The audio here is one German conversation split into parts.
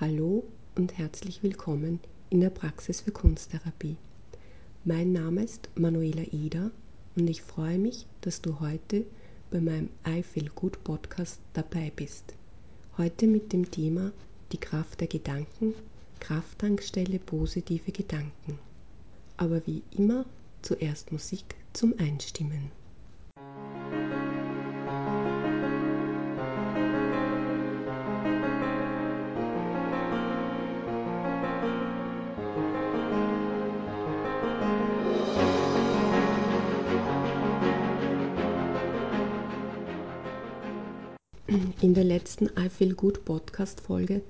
Hallo und herzlich willkommen in der Praxis für Kunsttherapie. Mein Name ist Manuela Eder und ich freue mich, dass du heute bei meinem I Feel Good Podcast dabei bist. Heute mit dem Thema Die Kraft der Gedanken, Krafttankstelle positive Gedanken. Aber wie immer zuerst Musik zum Einstimmen. In der letzten I Feel Good Podcast Folge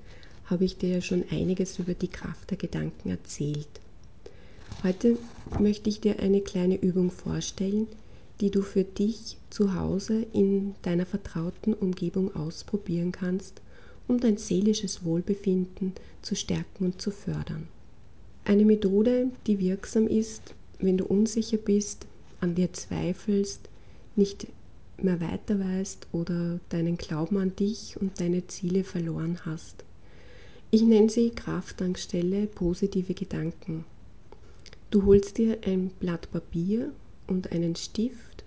habe ich dir ja schon einiges über die Kraft der Gedanken erzählt. Heute möchte ich dir eine kleine Übung vorstellen, die du für dich zu Hause in deiner vertrauten Umgebung ausprobieren kannst, um dein seelisches Wohlbefinden zu stärken und zu fördern. Eine Methode, die wirksam ist, wenn du unsicher bist, an dir zweifelst, nicht mehr weiter weißt oder deinen Glauben an dich und deine Ziele verloren hast. Ich nenne sie Krafttankstelle positive Gedanken. Du holst dir ein Blatt Papier und einen Stift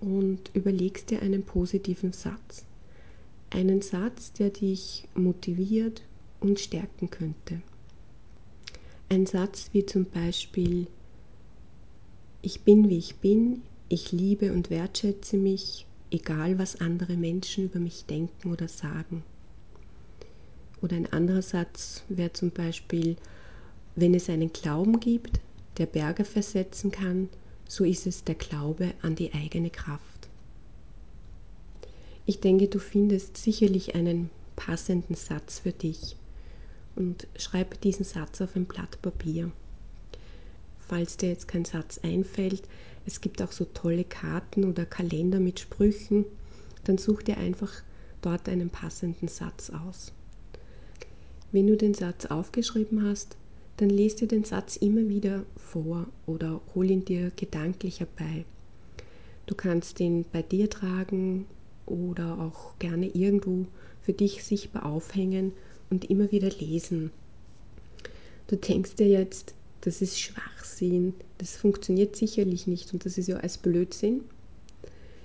und überlegst dir einen positiven Satz. Einen Satz, der dich motiviert und stärken könnte. Ein Satz wie zum Beispiel, ich bin wie ich bin, ich liebe und wertschätze mich, egal was andere Menschen über mich denken oder sagen. Oder ein anderer Satz wäre zum Beispiel, wenn es einen Glauben gibt, der Berge versetzen kann, so ist es der Glaube an die eigene Kraft. Ich denke, du findest sicherlich einen passenden Satz für dich und schreibe diesen Satz auf ein Blatt Papier. Falls dir jetzt kein Satz einfällt, es gibt auch so tolle Karten oder Kalender mit Sprüchen. Dann such dir einfach dort einen passenden Satz aus. Wenn du den Satz aufgeschrieben hast, dann lest dir den Satz immer wieder vor oder hol ihn dir gedanklich herbei. Du kannst ihn bei dir tragen oder auch gerne irgendwo für dich sichtbar aufhängen und immer wieder lesen. Du denkst dir jetzt, das ist Schwachsinn, das funktioniert sicherlich nicht und das ist ja als Blödsinn.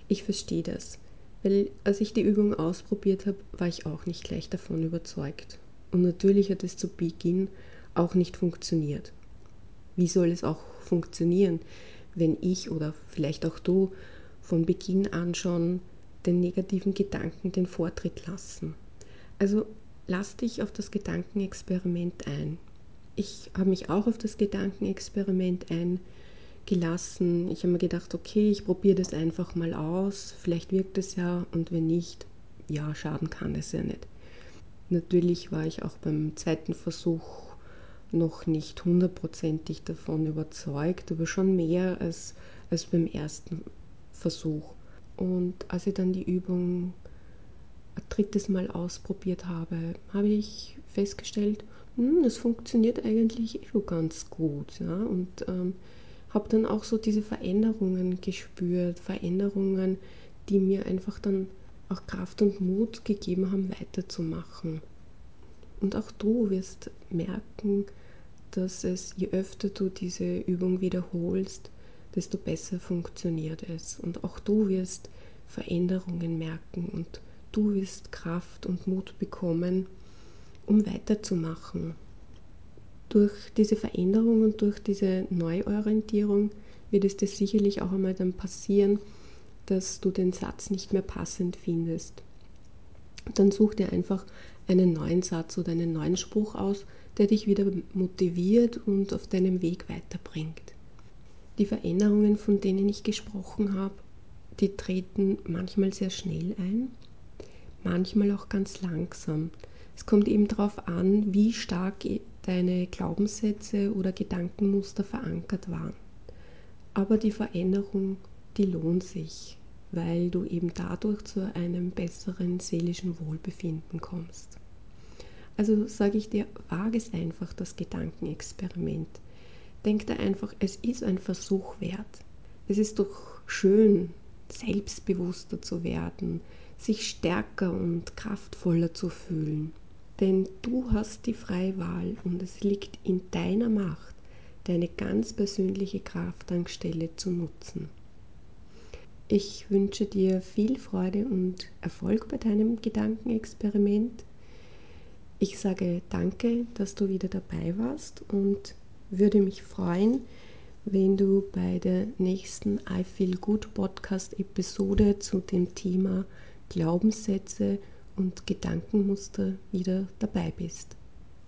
Ich verstehe das, weil als ich die Übung ausprobiert habe, war ich auch nicht gleich davon überzeugt. Und natürlich hat es zu Beginn auch nicht funktioniert. Wie soll es auch funktionieren, wenn ich oder vielleicht auch du von Beginn an schon den negativen Gedanken den Vortritt lassen? Also lass dich auf das Gedankenexperiment ein ich habe mich auch auf das Gedankenexperiment eingelassen. Ich habe mir gedacht, okay, ich probiere das einfach mal aus. Vielleicht wirkt es ja und wenn nicht, ja, schaden kann es ja nicht. Natürlich war ich auch beim zweiten Versuch noch nicht hundertprozentig davon überzeugt, aber schon mehr als, als beim ersten Versuch. Und als ich dann die Übung ein drittes Mal ausprobiert habe, habe ich festgestellt, hm, das funktioniert eigentlich schon ganz gut. Ja? Und ähm, habe dann auch so diese Veränderungen gespürt, Veränderungen, die mir einfach dann auch Kraft und Mut gegeben haben, weiterzumachen. Und auch du wirst merken, dass es, je öfter du diese Übung wiederholst, desto besser funktioniert es. Und auch du wirst Veränderungen merken und du wirst Kraft und Mut bekommen, um weiterzumachen. Durch diese Veränderung und durch diese Neuorientierung wird es dir sicherlich auch einmal dann passieren, dass du den Satz nicht mehr passend findest. Dann such dir einfach einen neuen Satz oder einen neuen Spruch aus, der dich wieder motiviert und auf deinem Weg weiterbringt. Die Veränderungen, von denen ich gesprochen habe, die treten manchmal sehr schnell ein, manchmal auch ganz langsam. Es kommt eben darauf an, wie stark deine Glaubenssätze oder Gedankenmuster verankert waren. Aber die Veränderung, die lohnt sich, weil du eben dadurch zu einem besseren seelischen Wohlbefinden kommst. Also sage ich dir, wage es einfach das Gedankenexperiment. Denk dir einfach, es ist ein Versuch wert. Es ist doch schön, selbstbewusster zu werden, sich stärker und kraftvoller zu fühlen. Denn du hast die freie Wahl und es liegt in deiner Macht, deine ganz persönliche Kraftankstelle zu nutzen. Ich wünsche dir viel Freude und Erfolg bei deinem Gedankenexperiment. Ich sage danke, dass du wieder dabei warst und würde mich freuen, wenn du bei der nächsten I Feel Good Podcast Episode zu dem Thema Glaubenssätze und Gedankenmuster wieder dabei bist.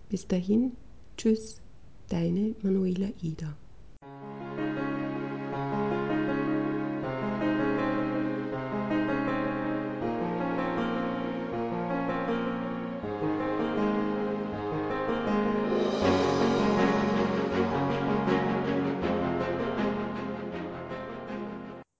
Bis dahin, tschüss, deine Manuela Ida.